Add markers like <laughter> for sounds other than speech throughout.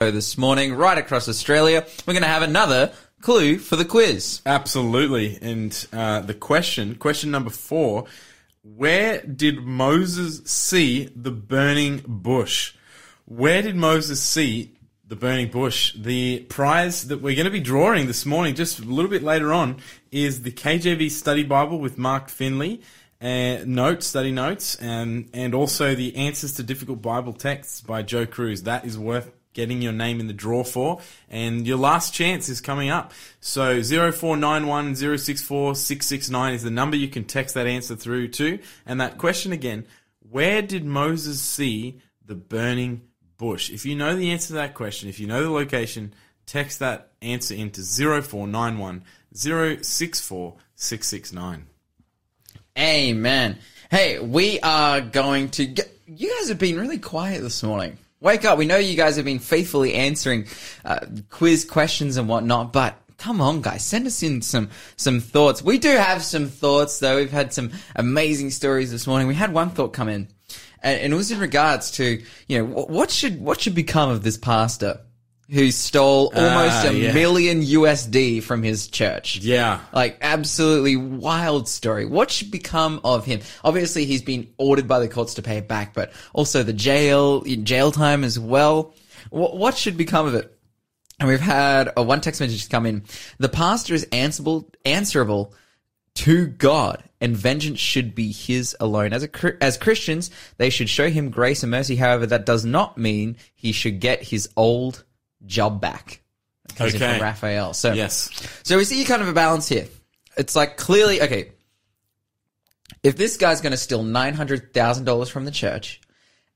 this morning, right across Australia. We're going to have another clue for the quiz. Absolutely. And uh, the question, question number four, where did Moses see the burning bush? Where did Moses see the burning bush? The prize that we're going to be drawing this morning, just a little bit later on, is the KJV Study Bible with Mark Finley. Uh, notes, study notes, and and also the answers to difficult Bible texts by Joe Crews. That is worth getting your name in the draw for. And your last chance is coming up. So 0491 064 669 is the number you can text that answer through to. And that question again, where did Moses see the burning bush? If you know the answer to that question, if you know the location, text that answer into 0491 064 669. Amen. Hey, we are going to get, you guys have been really quiet this morning. Wake up. We know you guys have been faithfully answering uh, quiz questions and whatnot, but come on, guys, send us in some some thoughts. We do have some thoughts, though. We've had some amazing stories this morning. We had one thought come in, and, and it was in regards to you know what should what should become of this pastor who stole almost Ah, a yeah. million USD from his church. Yeah. Like absolutely wild story. What should become of him? Obviously, he's been ordered by the courts to pay it back, but also the jail, jail time as well. What, what should become of it? And we've had a one text message come in. The pastor is answerable, answerable to God, and vengeance should be his alone. As a as Christians, they should show him grace and mercy. However, that does not mean he should get his old job back. Comes in Okay. from Raphael. So Yes. so we see kind of a balance here. It's like clearly okay. If this guy's going to steal nine hundred thousand dollars from the church,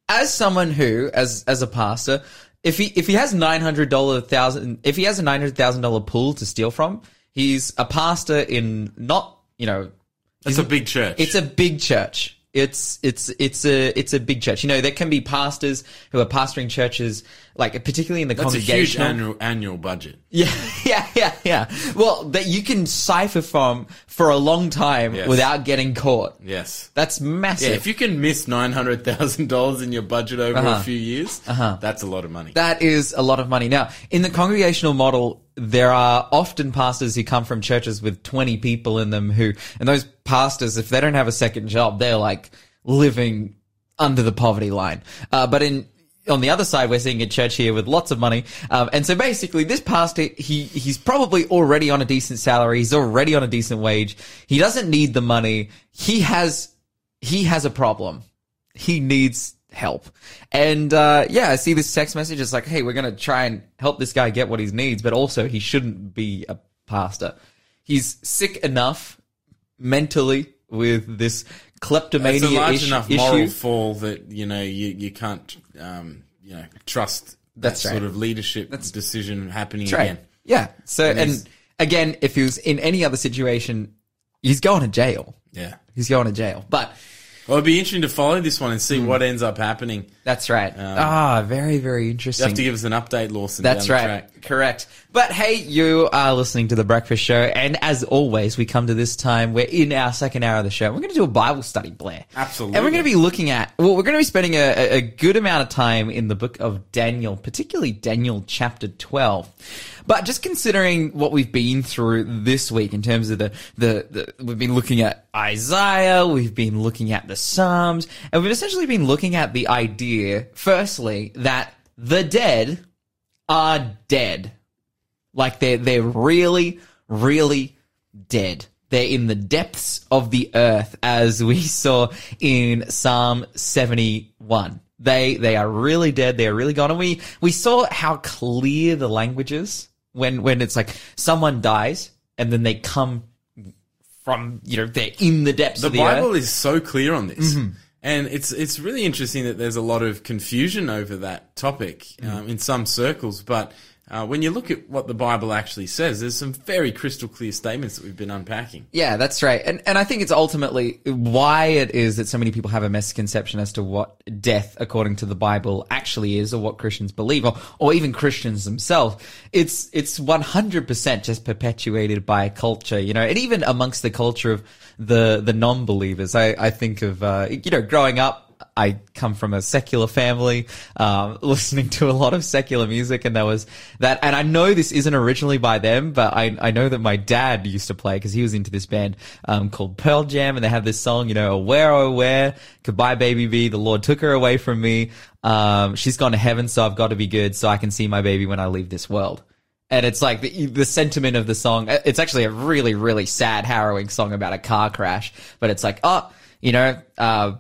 as someone who, as as a pastor, if he if he has nine hundred dollar thousand, if he has a nine hundred thousand dollar pool to steal from, he's a pastor in not you know It's a big church. it's a big church. It's it's it's a it's a big church. You know, there can be pastors who are pastoring churches, like particularly in the That's a huge congregational. annual, annual budget. Yeah, <laughs> yeah, yeah, yeah. Well, that you can cipher from for a long time Yes. without getting caught. Yes. That's massive. Yeah, if you can miss nine hundred thousand dollars in your budget over Uh-huh. a few years, that's a lot of money. that is a lot of money. Now, in the congregational model, there are often pastors who come from churches with 20 people in them who, and those pastors, if they don't have a second job, they're like living under the poverty line. Uh, but in, on the other side, we're seeing a church here with lots of money. Um, and so basically this pastor, he, he's probably already on a decent salary. He's already on a decent wage. He doesn't need the money. He has, he has a problem he needs help. And uh, yeah, I see this text message. It's like, hey, we're gonna try and help this guy get what he needs, but also he shouldn't be a pastor. He's sick enough mentally with this it's a large ish- enough issue. moral fall that you know you you can't um, you know trust That's that right. sort of leadership decision happening That's right. again. Yeah. So It and again, if he was in any other situation, he's going to jail. Yeah. He's going to jail. But Well, it'd be interesting to follow this one and see Hmm. what ends up happening. that's right. ah, very very interesting. You interesting. have to give us an update, Lawson. That's down the right. track. Correct. But hey, you are listening to The Breakfast Show. And as always, we come to this time, we're in our second hour of the show. We're going to do a Bible study, Blair. Absolutely. And we're going to be looking at, well, we're going to be spending a, a- good amount of time in the book of Daniel, particularly Daniel chapter 12. But just considering what we've been through this week in terms of the, the, the, we've been looking at Isaiah, we've been looking at the Psalms, and we've essentially been looking at the idea, firstly, that the dead are dead. Like they're they're really, really dead. They're in the depths of the earth, as we <laughs> saw in Psalm seventy one. They they are really dead. They are really gone. And we we saw how clear the language is when when it's like someone dies and then they come from you know they're in the depths of The of the Bible earth. is so clear on this. Mm-hmm. And it's it's really interesting that there's a lot of confusion over that topic Mm. um, in some circles. But uh, when you look at what the Bible actually says, there's some very crystal clear statements that we've been unpacking. Yeah, that's right. And and I think it's ultimately why it is that so many people have a misconception as to what death according to the Bible actually is or what Christians believe or or even Christians themselves. It's it's 100% just perpetuated by culture, you know, and even amongst the culture of the the non-believers. I I think of uh you know growing up I come from a secular family, um, <laughs> listening to a lot of secular music, and there was that. And I know this isn't originally by them, but I I know that my dad used to play because he was into this band um, called Pearl Jam, and they have this song, you know, "Where oh Where, "Goodbye, Baby B," "The Lord Took Her Away from Me." Um, she's gone to heaven, so I've got to be good, so I can see my baby when I leave this world and it's like the, the sentiment of the song. It's actually a really, really sad, harrowing song about a car crash. But it's like, oh, you know, uh,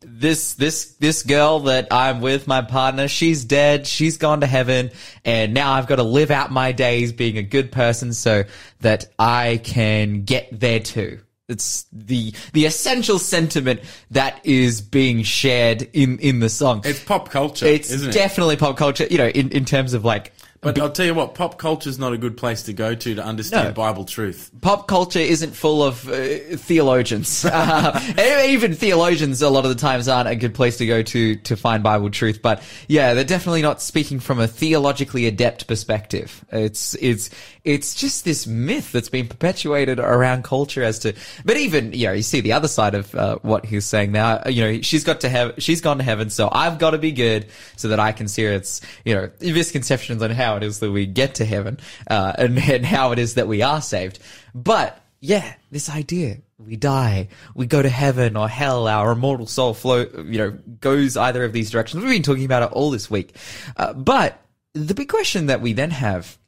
this this this girl that I'm with, my partner, she's dead. She's gone to heaven, and now I've got to live out my days being a good person so that I can get there too. It's the the essential sentiment that is being shared in in the song. It's pop culture. It's isn't it? definitely pop culture. You know, in in terms of like But I'll tell you what, pop culture is not a good place to go to to understand No. Bible truth. pop culture isn't full of uh, theologians. <laughs> Uh, even theologians, a lot of the times, aren't a good place to go to to find Bible truth. But yeah, they're definitely not speaking from a theologically adept perspective. It's it's it's just this myth that's been perpetuated around culture as to. But even you know, you see the other side of uh, what he's saying now. You know, she's got to have she's gone to heaven, so I've got to be good so that I can see her. It's you know misconceptions on how it is that we get to heaven uh, and, and how it is that we are saved. But yeah, this idea. We die, we go to heaven or hell, our immortal soul flow, you know, goes either of these directions. We've been talking about it all this week. Uh, but the big question that we then have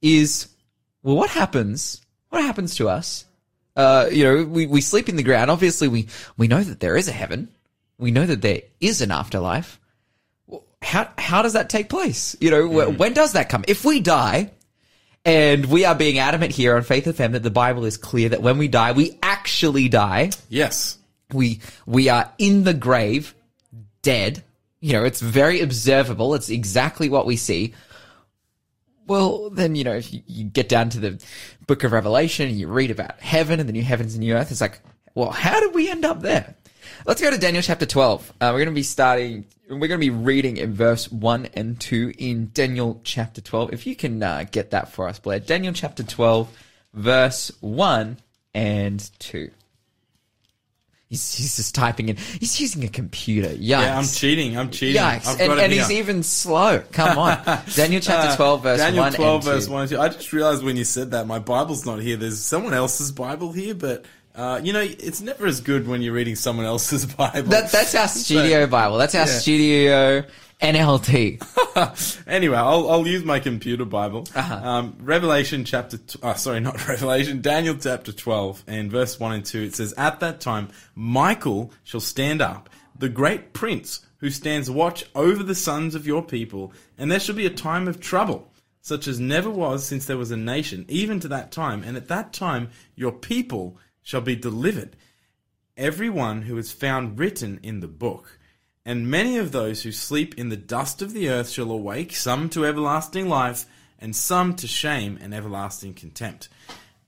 is, well, what happens? What happens to us? Uh, you know, we, we sleep in the ground. Obviously, we, we know that there is a heaven. We know that there is an afterlife. How, how does that take place? You know, wh- mm. when does that come? If we die, and we are being adamant here on Faith FM that the Bible is clear that when we die, we actually die. Yes. We we are in the grave, dead. You know, it's very observable. It's exactly what we see. Well, then you know, if you, you get down to the Book of Revelation and you read about heaven and the new heavens and new earth, it's like, well, how did we end up there? Let's go to Daniel chapter 12. Uh, we're going to be starting, we're going to be reading in verse 1 and 2 in Daniel chapter 12. If you can uh, get that for us, Blair. Daniel chapter 12, verse 1 and 2. He's, he's just typing in. He's using a computer. Yikes. Yeah, I'm cheating. I'm cheating. Yikes. And, and he's even slow. Come on. <laughs> Daniel chapter Uh, 12, verse Daniel 1 12, and 2. verse 1 and 2. I just realized when you said that, my Bible's not here. There's someone else's Bible here, but, uh, you know, it's never as good when you're reading someone else's <laughs> Bible. That, that's our studio Bible. That's our Yeah. studio NLT. <laughs> anyway, I'll, I'll use my computer Bible. Uh-huh. Um, Revelation chapter, t- oh, sorry, <laughs> not Revelation, Daniel chapter 12 and verse 1 and 2. It says, At that time, Michael shall stand up, the great prince who stands watch over the sons of your people, and there shall be a time of trouble, such as never was since there was a nation, even to that time. And at that time, your people shall be delivered every one who is found written in the book. And many of those who sleep in the dust of the earth shall awake, some to everlasting life, and some to shame and everlasting contempt.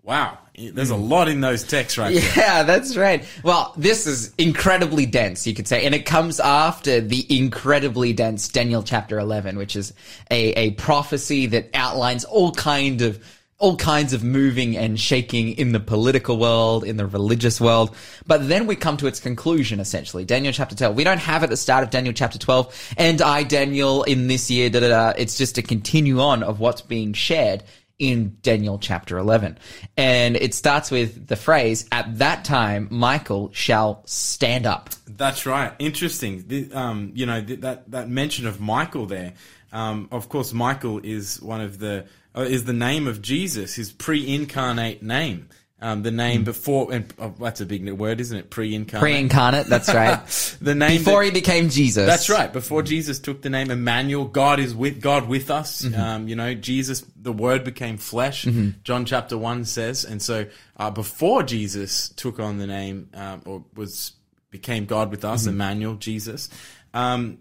Wow, there's a hmm. lot in those texts right there. Yeah, that's right. Well, this is incredibly dense, you could say, and it comes after the incredibly dense Daniel chapter 11, which is a, a prophecy that outlines all kind of all kinds of moving and shaking in the political world, in the religious world. But then we come to its conclusion, essentially. Daniel chapter 12. We don't have at the start of Daniel chapter 12, and I, Daniel, in this year, da da da. It's just a continue on of what's being shared in Daniel chapter 11. And it starts with the phrase, at that time, Michael shall stand up. That's right. Interesting. Um, you know th- that that mention of Michael there. Um, of course, Michael is one of the is the name of Jesus, his pre-incarnate name. Um, the name before, and oh, that's a big word, isn't it? Pre-incarnate. Pre-incarnate, that's <laughs> right. the name Before that- he became Jesus. That's right. Before Jesus took the name Emmanuel, God is with God with us. Mm-hmm. Um, you know, Jesus, the Word became flesh. John chapter one says, and so uh, before Jesus took on the name um, or was became God with Mm-hmm. us, Emmanuel, Jesus. Um,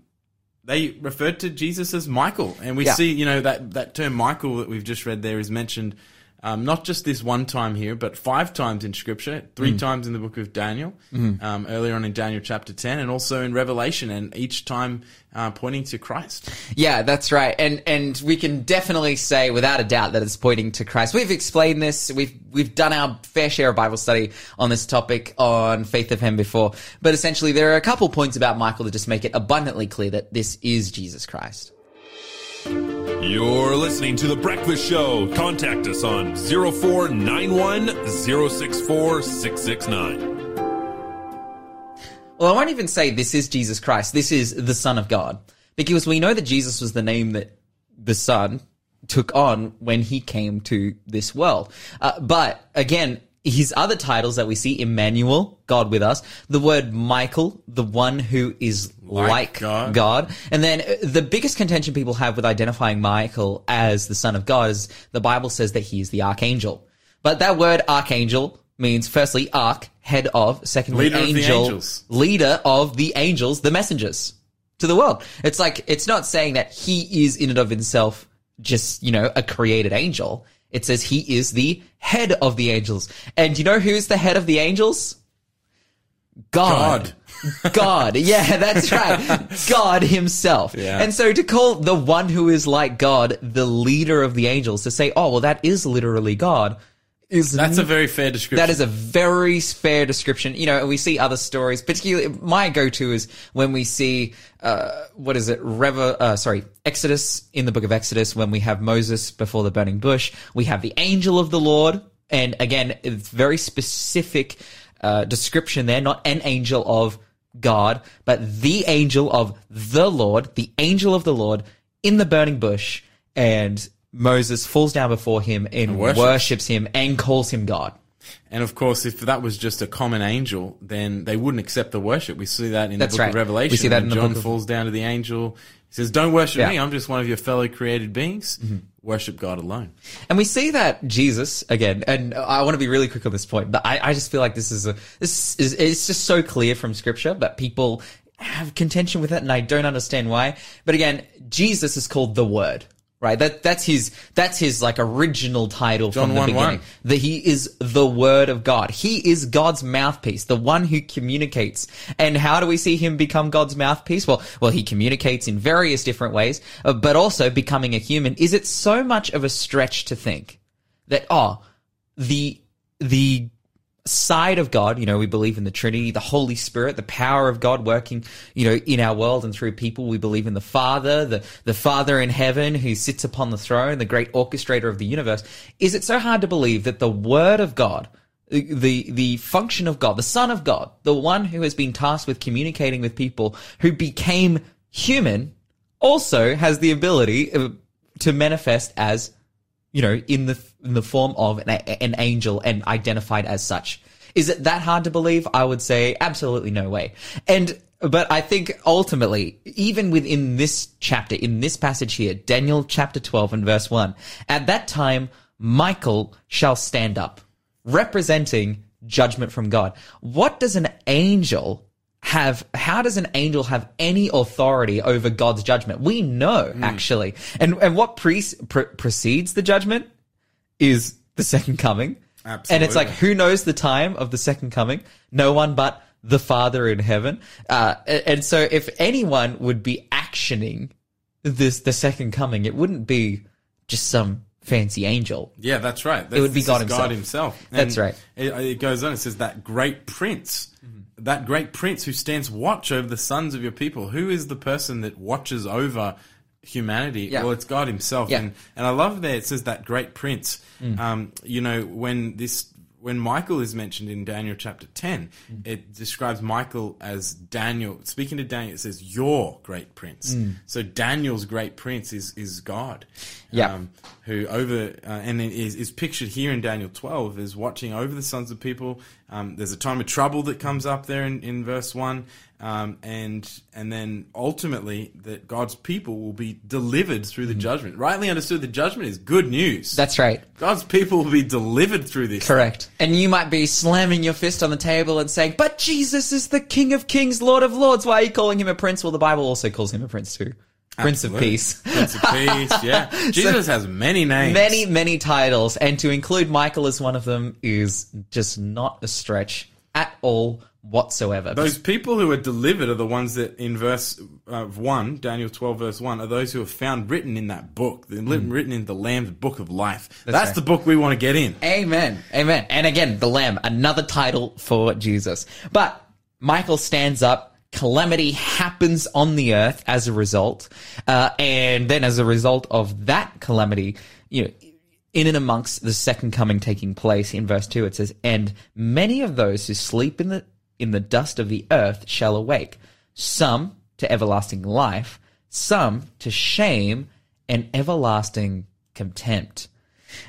they referred to Jesus as Michael, and we Yeah. see, you know, that that term Michael that we've just read there is mentioned um, not just this one time here, but five times in Scripture, three times in the book of Daniel, um, earlier on in Daniel chapter 10, and also in Revelation, and each time uh, pointing to Christ. Yeah, that's right. And and we can definitely say without a doubt that it's pointing to Christ. We've explained this. We've we've done our fair share of Bible study on this topic on Faith FM before. But essentially there are a couple points about Michael that just make it abundantly clear that this is Jesus Christ. You're listening to The Breakfast Show. Contact us on 0491 064 Well, I won't even say this is Jesus Christ. This is the Son of God. Because we know that Jesus was the name that the Son took on when he came to this world. Uh, but again, his other titles that we see, Emmanuel, God with us, the word Michael, the one who is like, Like God. God. And then uh, the biggest contention people have with identifying Michael as the son of God is the Bible says that he is the archangel. But that word archangel means firstly arch, head of, secondly Leader of angel, angels. leader of the angels, the messengers to the world. It's like, it's not saying that he is in and of himself just, you know, a created angel. It says he is the head of the angels. And you know who's the head of the angels? God. God. <laughs> Yeah, that's right. God himself. Yeah. And so to call the one who is like God the leader of the angels, to say, oh, well, that is literally God, is That's a very fair description. that is a very fair description. You know, we see other stories, particularly my go-to is when we see, uh, what is it? Rever, uh, sorry, Exodus in the book of Exodus when we have Moses before the burning bush. We have the angel of the Lord. And again, it's very specific, uh, description there, not an angel of God, but the angel of the Lord, the angel of the Lord in the burning bush. And Moses falls down before him and worships. worships him and calls him God. And of course, if that was just a common angel, then they wouldn't accept the worship. We see that in That's the book right. of Revelation. We see that in the John of- falls down to the angel. He says, "Don't worship Yeah. me. I'm just one of your fellow created beings. Mm-hmm. Worship God alone." And we see that Jesus again, and I want to be really quick on this point, but I, I just feel like this is a this is it's just so clear from Scripture, but people have contention with it, and I don't understand why. But again, Jesus is called the Word, right? That that's his that's his like original title John from the 1:1. beginning. That he is the Word of God. He is God's mouthpiece, the one who communicates. And how do we see him become God's mouthpiece? Well, well, he communicates in various different ways, uh, but also becoming a human. Is it so much of a stretch to think that oh, the the side of God, you know, we believe in the Trinity, the Holy Spirit, the power of God working, you know, in our world and through people. We believe in the Father, the, the Father in heaven who sits upon the throne, the great orchestrator of the universe. Is it so hard to believe that the Word of God, the, the function of God, the Son of God, the one who has been tasked with communicating with people who became human, also has the ability uh, to manifest as you know, in the in the form of an, an angel and identified as such. Is it that hard to believe? I would say absolutely no way. And but I think ultimately, even within this chapter, in this passage here, Daniel chapter 12 and verse 1, at that time, Michael shall stand up, representing judgment from God. What does an angel have how does an angel have any authority over God's judgment? We know actually, and and what pre- pre- precedes the judgment is the second coming, and it's like who knows the time of the second coming? No one but the Father in heaven. Uh, and and so, if anyone would be actioning this the second coming, it wouldn't be just some fancy angel. Yeah, that's right. That's, would be God himself. God himself. That's right. It, it goes on. It says that great prince, Mm-hmm. that great prince who stands watch over the sons of your people. Who is the person that watches over humanity? Yeah. Well, it's God Himself. Yeah. Mm. And and I love there. It says that great prince. Um, you know, when this. When Michael is mentioned in Daniel chapter 10, Mm. it describes Michael as Daniel. Speaking to Daniel, it says, Your great prince. Mm. So Daniel's great prince is, is God. Yeah. Um, who over uh, and is, is pictured here in Daniel 12 as watching over the sons of people. Um, there's a time of trouble that comes up there in, in verse one, um, and and then ultimately that God's people will be delivered through the judgment. Rightly understood, the judgment is good news. Mm-hmm. That's right. God's people will be delivered through this. Correct. And you might be slamming your fist on the table and saying, but Jesus is the King of Kings, Lord of Lords. Why are you calling him a prince? Well, the Bible also calls him a prince too. Prince of Peace. Prince of Peace, <laughs> yeah. Jesus has many names. Many, many titles, and to include Michael as one of them is just not a stretch at all whatsoever. Those people who are delivered are the ones that in verse uh, 1, Daniel 12, verse 1, are those who are found written in that book. They're written in the Lamb's book of life. That's, right. the book we want to get in. Amen. Amen. And again, the Lamb, another title for Jesus. But Michael stands up. Calamity happens on the earth as a result. Uh, and then as a result of that calamity, you know, in and amongst the second coming taking place in verse 2, it says, And many of those who sleep in the, in the dust of the earth shall awake, some to everlasting life, some to shame and everlasting contempt.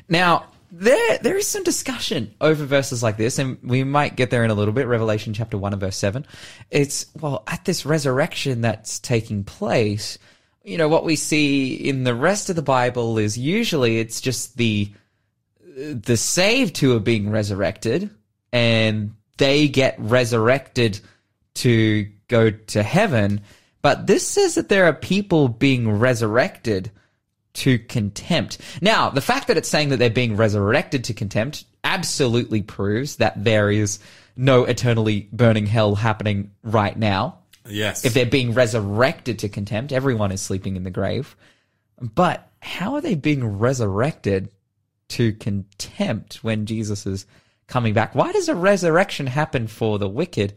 Now, there there is some discussion over verses like this, and we might get there in a little bit. Revelation chapter one and verse seven. It's well at this resurrection that's taking place. You know what we see in the rest of the Bible is usually it's just the the saved who are being resurrected, and they get resurrected to go to heaven. But this says that there are people being resurrected to contempt. Now, the fact that it's saying that they're being resurrected to contempt absolutely proves that there is no eternally burning hell happening right now. Yes. If they're being resurrected to contempt, everyone is sleeping in the grave. But how are they being resurrected to contempt when Jesus is coming back? Why does a resurrection happen for the wicked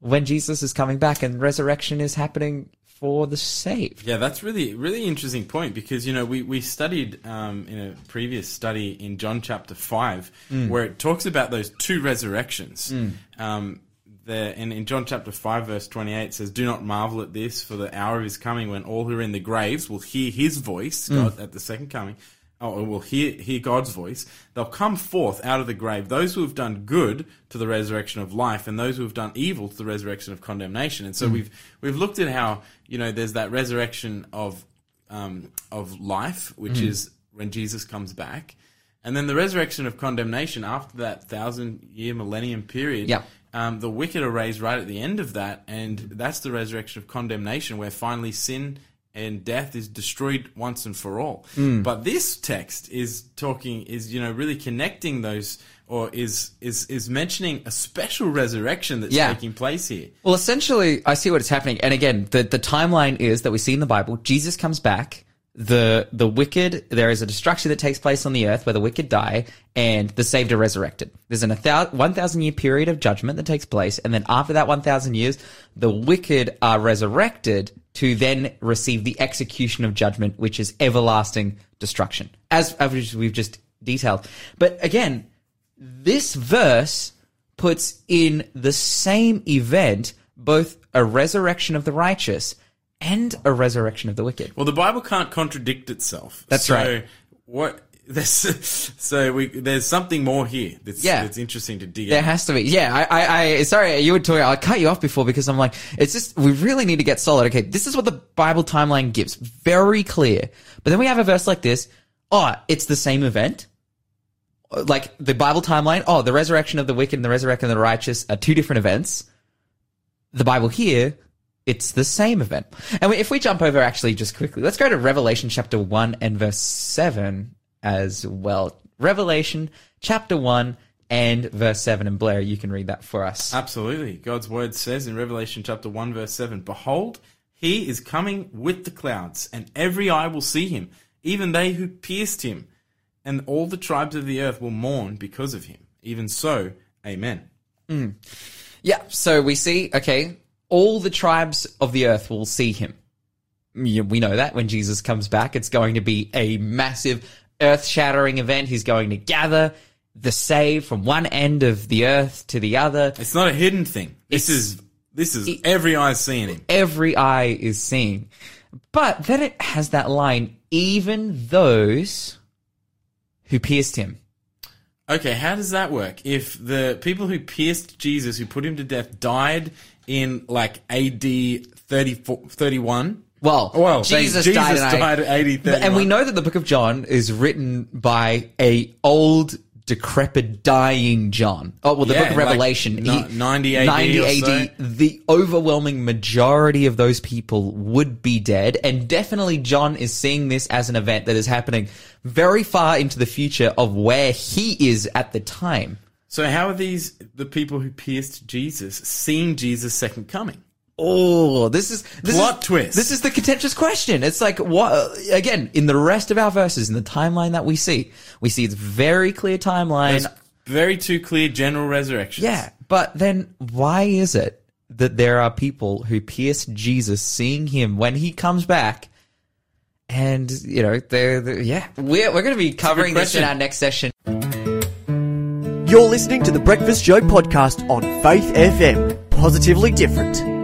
when Jesus is coming back and resurrection is happening for the saved? Yeah, that's really really interesting point because you know we we studied um, in a previous study in John chapter five where it talks about those two resurrections. Um, there and in John chapter five verse twenty eight says, "Do not marvel at this, for the hour is coming when all who are in the graves will hear His voice God, at the second coming." Oh, will hear hear God's voice. They'll come forth out of the grave. Those who have done good to the resurrection of life, and those who have done evil to the resurrection of condemnation. And so we've we've looked at how you know there's that resurrection of um, of life, which is when Jesus comes back, and then the resurrection of condemnation after that thousand year millennium period. Yeah. Um, the wicked are raised right at the end of that, and that's the resurrection of condemnation, where finally sin and death is destroyed once and for all. Hmm. But this text is talking, is you know really connecting those, or is is is mentioning a special resurrection that's Yeah. taking place here. Well, essentially, I see what is happening. And again, the, the timeline is that we see in the Bible, Jesus comes back, the, the wicked, there is a destruction that takes place on the earth where the wicked die, and the saved are resurrected. There's an a 1,000 year period of judgment that takes place, and then after that 1,000 years, the wicked are resurrected to then receive the execution of judgment, which is everlasting destruction, as, as we've just detailed. But again, this verse puts in the same event both a resurrection of the righteous and a resurrection of the wicked. Well, the Bible can't contradict itself. That's so right. What? <laughs> There's, so we there's something more here that's Yeah. that's interesting to dig There out. has to be. Yeah, I, I, I sorry, you were talking, I cut you off before because I'm like, it's just, we really need to get solid. Okay, this is what the Bible timeline gives. Very clear. But then we have a verse like this. Oh, it's the same event. Like the Bible timeline. Oh, the resurrection of the wicked and the resurrection of the righteous are two different events. The Bible here, it's the same event. And if we jump over actually just quickly, let's go to Revelation chapter 1 and verse 7 as well. Revelation chapter 1 and verse 7. And Blair, you can read that for us. Absolutely. God's word says in Revelation chapter 1 verse 7, Behold, he is coming with the clouds, and every eye will see him, even they who pierced him, and all the tribes of the earth will mourn because of him. Even so, amen. Mm. Yeah, so we see, okay, all the tribes of the earth will see him. We know that when Jesus comes back, it's going to be a massive earth shattering event. He's going to gather the saved from one end of the earth to the other. It's not a hidden thing. This It's- is this is every eye seeing him. Every eye is seeing. But then it has that line, even those who pierced him. Okay, how does that work? If the people who pierced Jesus, who put him to death, died in like AD 34 31, Well, oh, Well, they- Jesus, Jesus died, in died at AD 31. And we know that the book of John is written by a old decrepit, dying John. Oh, well, the Yeah, book of like Revelation. ni- 90 AD 90 or AD. so. The overwhelming majority of those people would be dead. And definitely John is seeing this as an event that is happening very far into the future of where he is at the time. So how are these the people who pierced Jesus seeing Jesus' second coming? Oh, this is this Plot is, twist. This is the contentious question. It's like what uh, again in the rest of our verses in the timeline that we see, we see it's very clear timeline. There's very two clear general resurrections. Yeah, but then why is it that there are people who pierce Jesus, seeing him when he comes back, and you know they're, they're yeah we're we're going to be covering this in our next session. You're listening to the Breakfast Show podcast on Faith FM. Positively different.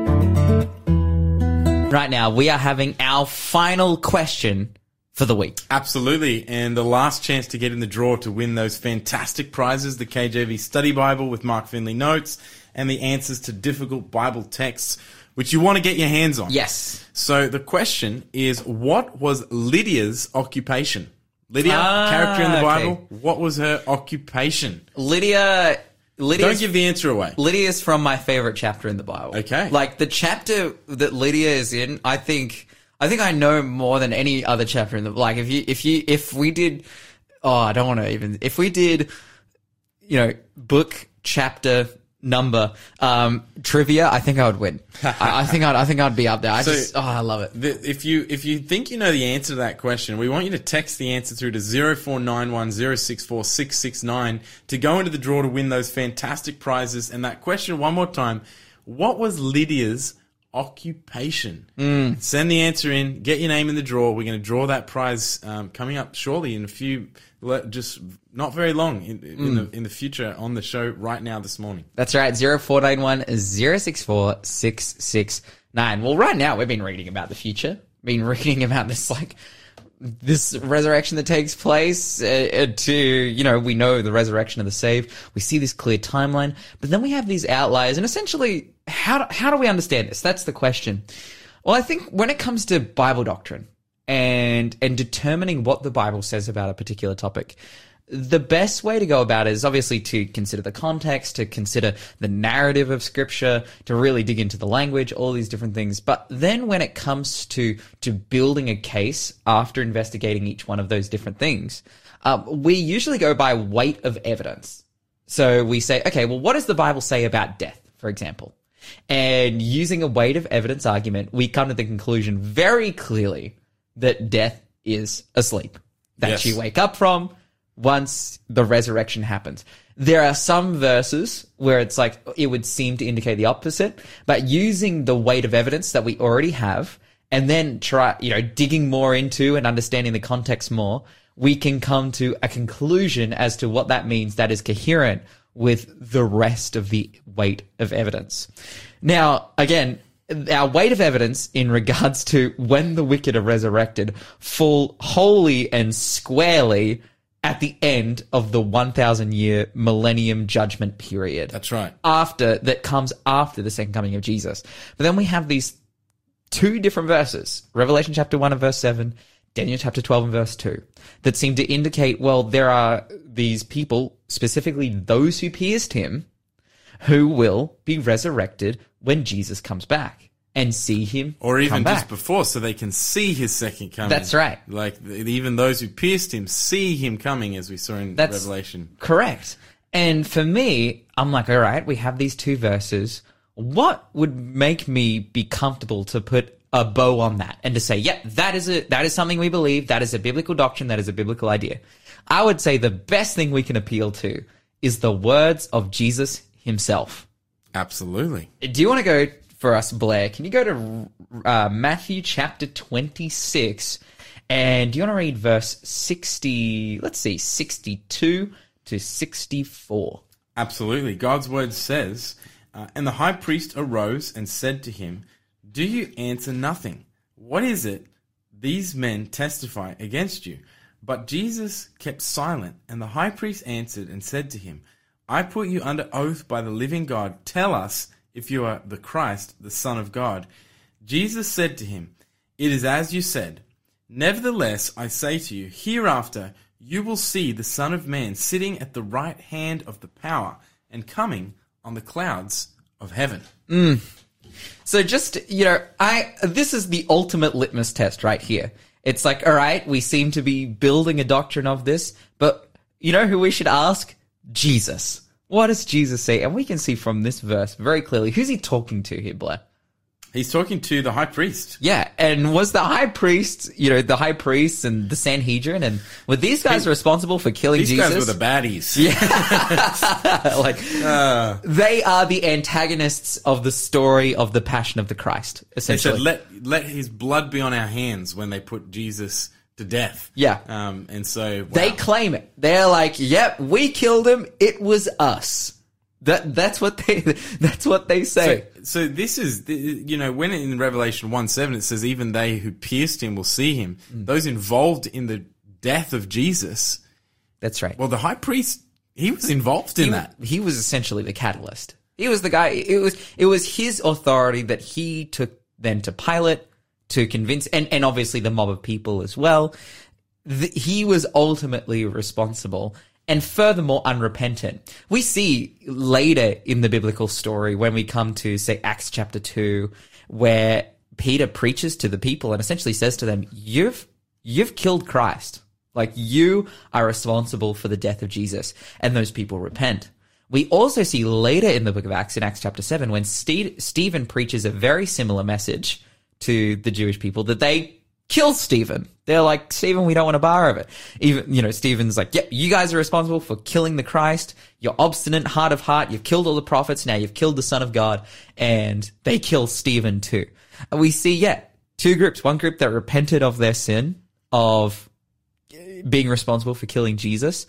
Right now, we are having our final question for the week. Absolutely. And the last chance to get in the draw to win those fantastic prizes, the KJV Study Bible with Mark Finley notes and the answers to difficult Bible texts, which you want to get your hands on. Yes. So the question is, what was Lydia's occupation? Lydia, Ah, character in the okay. Bible, what was her occupation? Lydia. Lydia. Don't give the answer away. Lydia is from my favorite chapter in the Bible. Okay. Like the chapter that Lydia is in, I think I think I know more than any other chapter in the like if you if you if we did oh, I don't want to even if we did you know, book chapter number um trivia, I think I would win. <laughs> I, I think I'd I think I'd be up there. I So- just oh, I love it. The- If you if you think you know the answer to that question, we want you to text the answer through to 0491064669 to go into the draw to win those fantastic prizes. And that question one more time, what was Lydia's occupation? Send the answer in, get your name in the draw. We're going to draw that prize um, coming up shortly in a few, just not very long in, in, the, in the future on the show right now this morning. That's right, 0491 064 669. Well, right now we've been reading about the future. Been reading <laughs> about this, like, this resurrection that takes place uh, uh, to, you know, we know the resurrection of the saved. We see this clear timeline, but then we have these outliers and essentially, how, do- how do we understand this? That's the question. Well, I think when it comes to Bible doctrine and, and determining what the Bible says about a particular topic, the best way to go about it is obviously to consider the context, to consider the narrative of scripture, to really dig into the language, all these different things. But then when it comes to, to building a case after investigating each one of those different things, um, we usually go by weight of evidence. So we say, okay, well, what does the Bible say about death, for example? And using a weight of evidence argument, we come to the conclusion very clearly that death is asleep. That Yes. you wake up from once the resurrection happens. There are some verses where it's like it would seem to indicate the opposite, but using the weight of evidence that we already have and then try, you know, digging more into and understanding the context more, we can come to a conclusion as to what that means that is coherent with the rest of the weight of evidence. Now, again, our weight of evidence in regards to when the wicked are resurrected fall wholly and squarely at the end of the 1000 year millennium judgment period. That's right. After, that comes after the second coming of Jesus. But then we have these two different verses Revelation chapter 1 and verse 7, Daniel chapter 12 and verse 2, that seem to indicate, well, there are these people, specifically those who pierced him, who will be resurrected when Jesus comes back and see him Or even just before, so they can see his second coming. That's right. Like even those who pierced him see him coming, as we saw in That's- Revelation. Correct. And for me, I'm like, all right, we have these two verses. What would make me be comfortable to put a bow on that and to say, yeah, that is a, that is something we believe. That is a biblical doctrine. That is a biblical idea. I would say the best thing we can appeal to is the words of Jesus himself. Absolutely. Do you want to go for us, Blair? Can you go to uh, Matthew chapter 26 and do you want to read verse 60, let's see, 62 to 64? Absolutely. God's word says, uh, And the high priest arose and said to him, Do you answer nothing? What is it these men testify against you? But Jesus kept silent, and the high priest answered and said to him, I put you under oath by the living God. Tell us if you are the Christ, the Son of God. Jesus said to him, It is as you said. Nevertheless, I say to you, hereafter you will see the Son of Man sitting at the right hand of the power and coming on the clouds of heaven. Mm. So just, you know, I, this is the ultimate litmus test right here. It's like, all right, we seem to be building a doctrine of this, but you know who we should ask? Jesus. What does Jesus say? And we can see from this verse very clearly who's he talking to here, Blair? He's talking to the high priest. Yeah, and was the high priest, you know, the high priests and the Sanhedrin, and were these guys responsible for killing These Jesus? These guys were the baddies. <laughs> Yeah, <laughs> like uh. they are the antagonists of the story of the Passion of the Christ, They essentially. said, "Let let his blood be on our hands." When they put Jesus to death. Yeah. Um, and so wow. They claim it. They're like, "Yep, we killed him. It was us." That that's what they <laughs> that's what they say. So, so this is, you know, when in Revelation 1 7 it says, even they who pierced him will see him. Mm. Those involved in the death of Jesus. that's right. Well, the high priest, he was involved in he, that. he was essentially the catalyst. He was the guy. It was it was his authority that he took then to Pilate to convince, and and obviously the mob of people as well. Th he was ultimately responsible. And furthermore, unrepentant. We see later in the biblical story when we come to, say, Acts chapter 2, where Peter preaches to the people and essentially says to them, You've, you've killed Christ. Like, you are responsible for the death of Jesus. And those people repent. We also see later in the book of Acts, in Acts chapter 7, when Ste- Stephen preaches a very similar message to the Jewish people that they kill Stephen. They're like, Stephen, we don't want a bar of it. Even, you know, Stephen's like, yep, you guys are responsible for killing the Christ. You're obstinate, heart of heart. You've killed all the prophets. Now you've killed the son of God. And they kill Stephen too. And we see, yeah, two groups. One group that repented of their sin of being responsible for killing Jesus.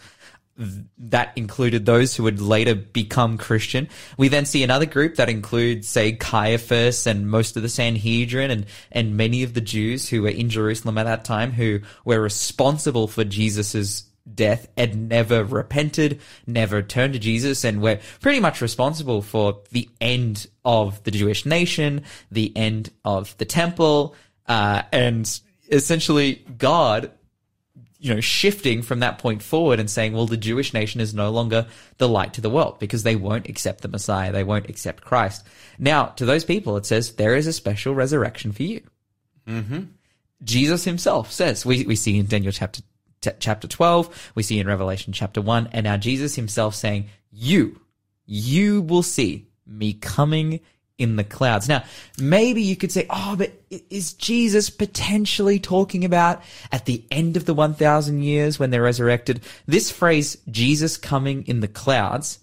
That included those who would later become Christian. We then see another group that includes, say, Caiaphas and most of the Sanhedrin and, and many of the Jews who were in Jerusalem at that time who were responsible for Jesus's death and never repented, never turned to Jesus, and were pretty much responsible for the end of the Jewish nation, the end of the temple, uh, and essentially God you know, shifting from that point forward and saying, well, the Jewish nation is no longer the light to the world because they won't accept the Messiah. They won't accept Christ. Now, to those people, it says there is a special resurrection for you. Mm-hmm. Jesus himself says, we, we see in Daniel chapter, t- chapter 12, we see in Revelation chapter 1, and now Jesus himself saying, you, you will see me coming in the clouds. Now, maybe you could say, oh, but is Jesus potentially talking about at the end of the 1,000 years when they're resurrected? This phrase, Jesus coming in the clouds,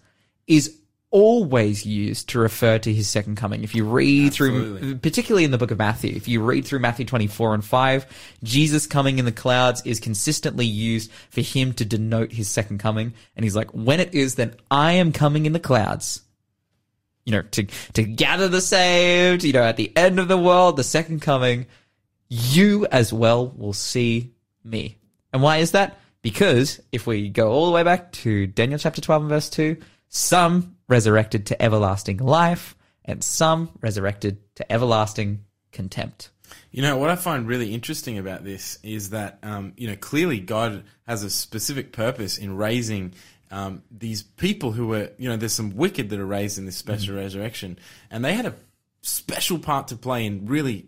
is always used to refer to his second coming. If you read through, particularly in the book of Matthew, if you read through Matthew 24 and 5, Jesus coming in the clouds is consistently used for him to denote his second coming. And he's like, when it is, then I am coming in the clouds you know, to, to gather the saved, you know, at the end of the world, the second coming, you as well will see me. And why is that? Because if we go all the way back to Daniel chapter 12 and verse 2, some resurrected to everlasting life and some resurrected to everlasting contempt. You know, what I find really interesting about this is that, um, you know, clearly God has a specific purpose in raising um, these people who were, you know, there's some wicked that are raised in this special mm-hmm. resurrection, and they had a special part to play in really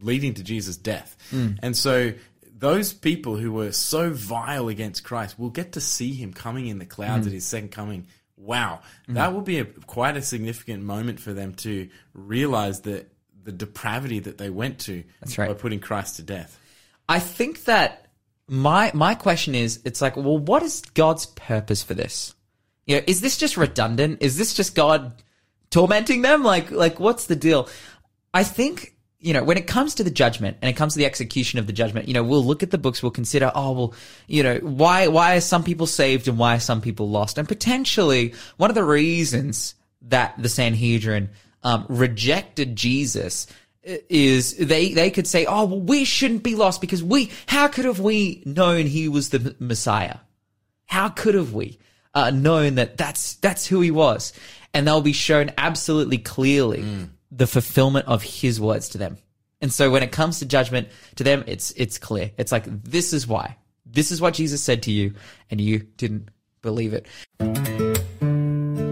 leading to Jesus' death. Mm. And so those people who were so vile against Christ will get to see him coming in the clouds mm. at his second coming. Wow. Mm. That will be a, quite a significant moment for them to realize that the depravity that they went to right. by putting Christ to death. I think that my my question is, it's like, well, what is God's purpose for this? You know, is this just redundant? Is this just God tormenting them? Like, like what's the deal? I think you know when it comes to the judgment and it comes to the execution of the judgment, you know, we'll look at the books, we'll consider, oh well, you know, why why are some people saved and why are some people lost? And potentially one of the reasons that the Sanhedrin um, rejected Jesus is they they could say, oh well, we shouldn't be lost because we how could have we known he was the Messiah? How could have we uh, known that that's that's who he was? And they'll be shown absolutely clearly the fulfillment of his words to them. And so when it comes to judgment to them, it's it's clear. It's like this is why. This is what Jesus said to you, and you didn't believe it.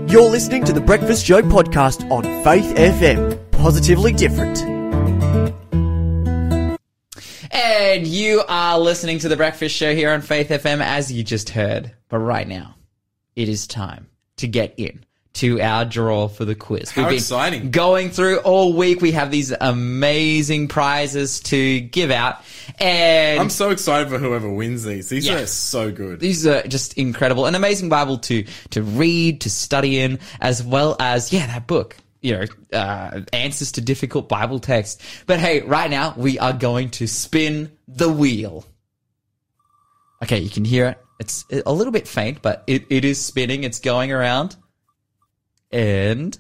You're listening to the Breakfast Show podcast on Faith FM. Positively different. And you are listening to the Breakfast Show here on Faith FM, as you just heard. But right now, it is time to get in to our draw for the quiz. How exciting. Going through all week, we have these amazing prizes to give out. And I'm so excited for whoever wins these. These Yeah. are so good. these are just incredible. An amazing Bible to, to read, to study in, as well as, yeah, that book. You know, uh, answers to difficult Bible texts. But hey, right now we are going to spin the wheel. Okay, you can hear it. It's a little bit faint, but it, it is spinning. It's going around. And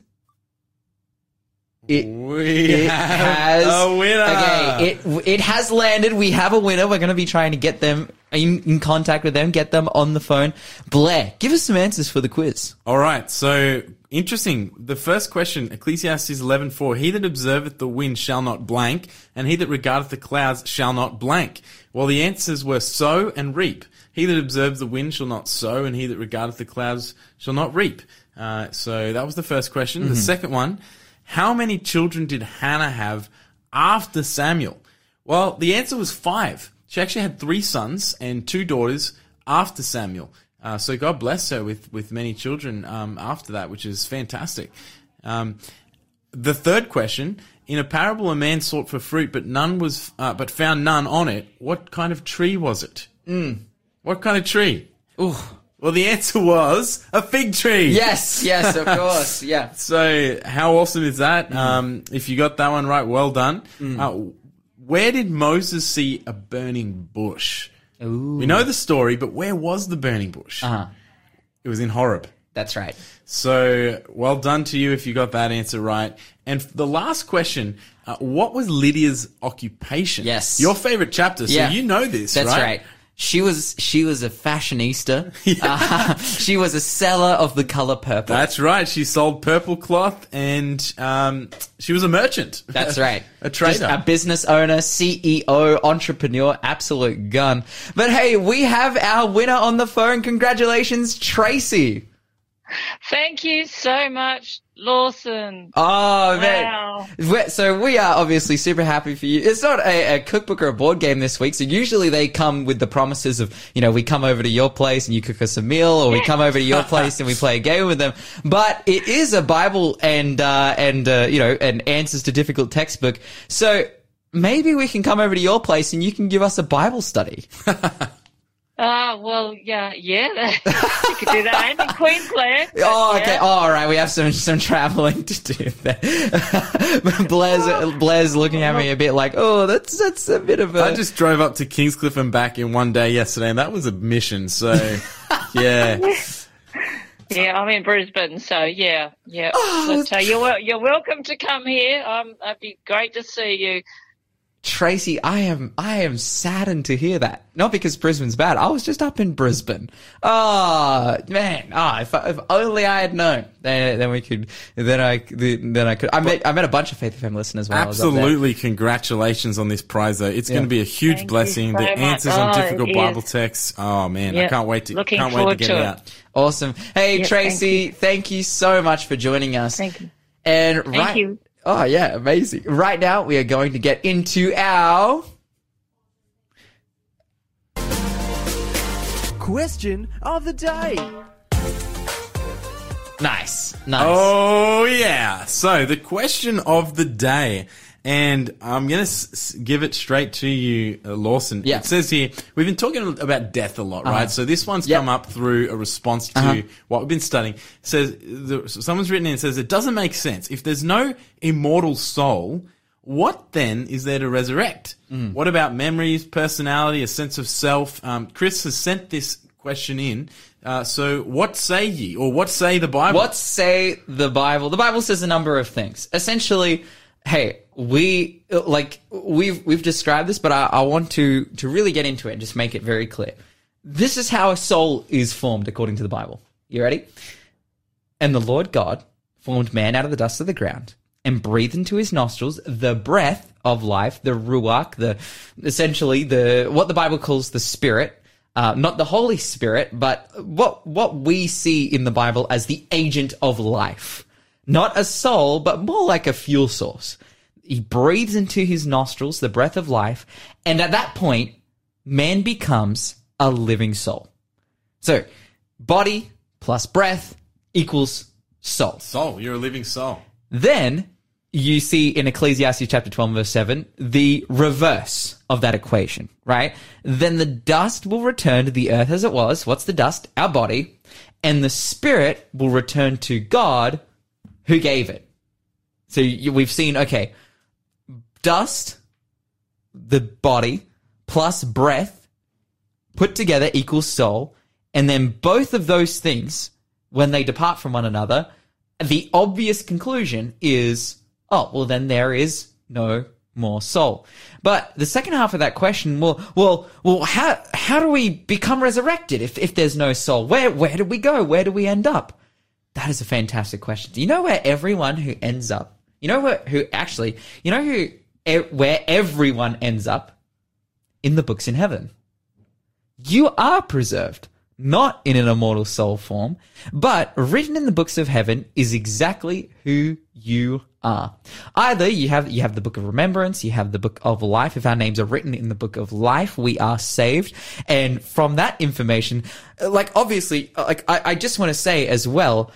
it we it has a winner. Okay, it it has landed. We have a winner. We're going to be trying to get them in, in contact with them, get them on the phone. Blair, give us some answers for the quiz. All right, so interesting. The first question, Ecclesiastes 11:4, he that observeth the wind shall not blank, and he that regardeth the clouds shall not blank. Well, the answers were sow and reap. He that observes the wind shall not sow, and he that regardeth the clouds shall not reap. Uh, so that was the first question. The second one, how many children did Hannah have after Samuel? Well, the answer was five. She actually had three sons and two daughters after Samuel. Uh, so God bless her with, with many children um, after that, which is fantastic. Um, the third question: In a parable, a man sought for fruit, but none was, uh, but found none on it. What kind of tree was it? Mm. What kind of tree? Ooh. Well, the answer was a fig tree. Yes, yes, of <laughs> course. Yeah. So how awesome is that? Um, if you got that one right, well done. Uh, where did Moses see a burning bush? We know the story, but where was the burning bush? Uh-huh. It was in Horeb. That's right. So well done to you if you got that answer right. And the last question: uh, What was Lydia's occupation? Yes. your favorite chapter. So Yeah. you know this, That's right? right. She was she was a fashionista. <laughs> Uh, she was a seller of the color purple. That's right. She sold purple cloth, and um, she was a merchant. That's right. <laughs> a trader. Just a business owner, CEO, entrepreneur, absolute gun. But hey, we have our winner on the phone. Congratulations, Tracy. Thank you so much, Lawson. Oh man! Wow. We- So we are obviously super happy for you. It's not a, a cookbook or a board game this week. So usually they come with the promises of, you know, we come over to your place and you cook us a meal, or we come over to your place and we play a game with them. But it is a Bible and uh, and uh, you know, and answers to difficult textbook. So maybe we can come over to your place and you can give us a Bible study. <laughs> Ah, well, yeah, yeah, <laughs> you could do that. I'm in Queensland. but Oh, okay. yeah. Oh, all right. We have some some traveling to do there. <laughs> Blair's Blair's looking at me a bit like, oh, that's that's a bit of a. I just drove up to Kingscliff and back in one day yesterday, and that was a mission. So, <laughs> yeah. Yeah, I'm in Brisbane, so yeah, yeah. Oh, but uh, you're you're welcome to come here. Um, it'd be great to see you. Tracy, I am I am saddened to hear that. Not because Brisbane's bad. I was just up in Brisbane. Oh man, oh if, if only I had known, then then we could. Then I then I could. I met I met a bunch of Faith FM listeners when I was up there. Absolutely, congratulations on this prize, though. It's going to be a huge Thank blessing. so the much. answers on Oh, difficult Bible is. texts. Oh man, I can't wait to Looking can't wait to get to it it. out. Awesome. Hey Yeah, Tracy, thank you. so much for joining us. Thank you. And right, you. Oh yeah, amazing. Right now we are going to get into our Question of the day. nice, nice. Oh yeah. So the question of the day, and I'm going to s- give it straight to you, uh, Lawson. Yeah. It says here we've been talking about death a lot, right? So this one's Yep. come up through a response to Uh-huh. what we've been studying. It says the, someone's written in and says it doesn't make sense if there's no immortal soul. What then is there to resurrect? Mm. What about memories, personality, a sense of self? Um, Chris has sent this question in. Uh, so, what say ye, or what say the Bible? What say the Bible? The Bible says a number of things. Essentially, hey, we like we've we've described this, but I, I want to to really get into it and just make it very clear. This is how a soul is formed according to the Bible. You ready? And the Lord God formed man out of the dust of the ground and breathed into his nostrils the breath of life, the ruach, the essentially the what the Bible calls the spirit. uh, not the Holy Spirit, but what what we see in the Bible as the agent of life, not a soul, but more like a fuel source. He breathes into his nostrils the breath of life, and at that point, man becomes a living soul. So, body plus breath equals soul. Soul, you're a living soul. Then you see in Ecclesiastes chapter 12 verse 7 the reverse of that equation, right? Then the dust will return to the earth as it was. What's the dust? Our body. And the spirit will return to God who gave it. So we've seen, okay, dust, the body, plus breath put together equals soul. And then both of those things, when they depart from one another, the obvious conclusion is, oh, well, then there is no more soul. But the second half of that question, well, well, well, how, how do we become resurrected if, if there's no soul? Where, where do we go? Where do we end up? That is a fantastic question. Do you know where everyone who ends up, you know where, who actually, you know who, where everyone ends up? In the books in heaven. You are preserved, not in an immortal soul form, but written in the books of heaven is exactly who you are. Either you have you have the book of remembrance, you have the book of life. If our names are written in the book of life, we are saved. And from that information, like obviously, like I, I just want to say as well,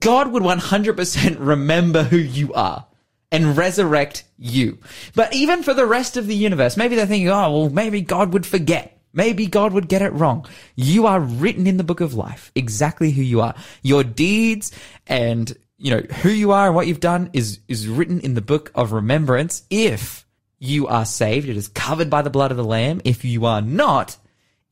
God would 100% remember who you are and resurrect you. But even for the rest of the universe, maybe they're thinking, oh, well, maybe God would forget. Maybe God would get it wrong. You are written in the book of life, exactly who you are. Your deeds and, you know, who you are and what you've done is, is written in the book of remembrance. If you are saved, it is covered by the blood of the Lamb. If you are not,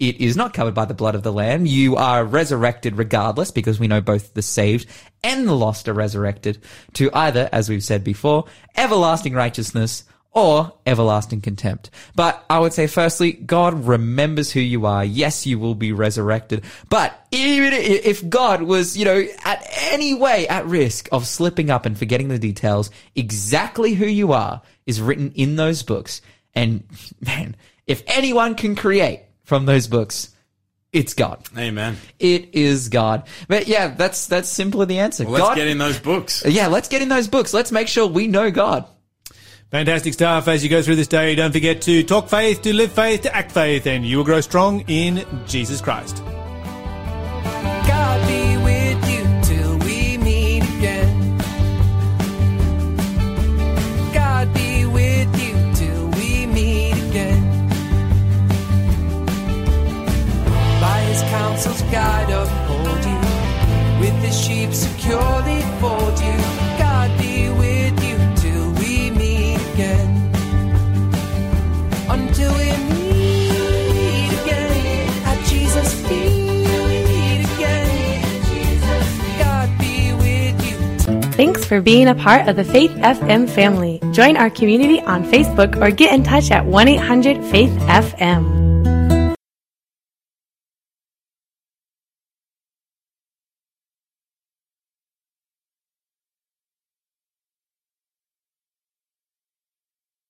it is not covered by the blood of the Lamb. You are resurrected regardless because we know both the saved and the lost are resurrected to either, as we've said before, everlasting righteousness or everlasting contempt. But I would say firstly, God remembers who you are. Yes, you will be resurrected. But even if God was, you know, at any way at risk of slipping up and forgetting the details, exactly who you are is written in those books. And <laughs> man, if anyone can create from those books, it's God. Amen. It is God. But yeah, that's that's simply the answer. Well, let's God, get in those books. yeah, let's get in those books. Let's make sure we know God. Fantastic stuff. As you go through this day, don't forget to talk faith, to live faith, to act faith, and you will grow strong in Jesus Christ. Securely fold you. God be with you till we meet again. Until we meet again at Jesus' feet again. God be with you Thanks for being a part of the Faith FM family. Join our community on Facebook or get in touch at 1 800 Faith FM.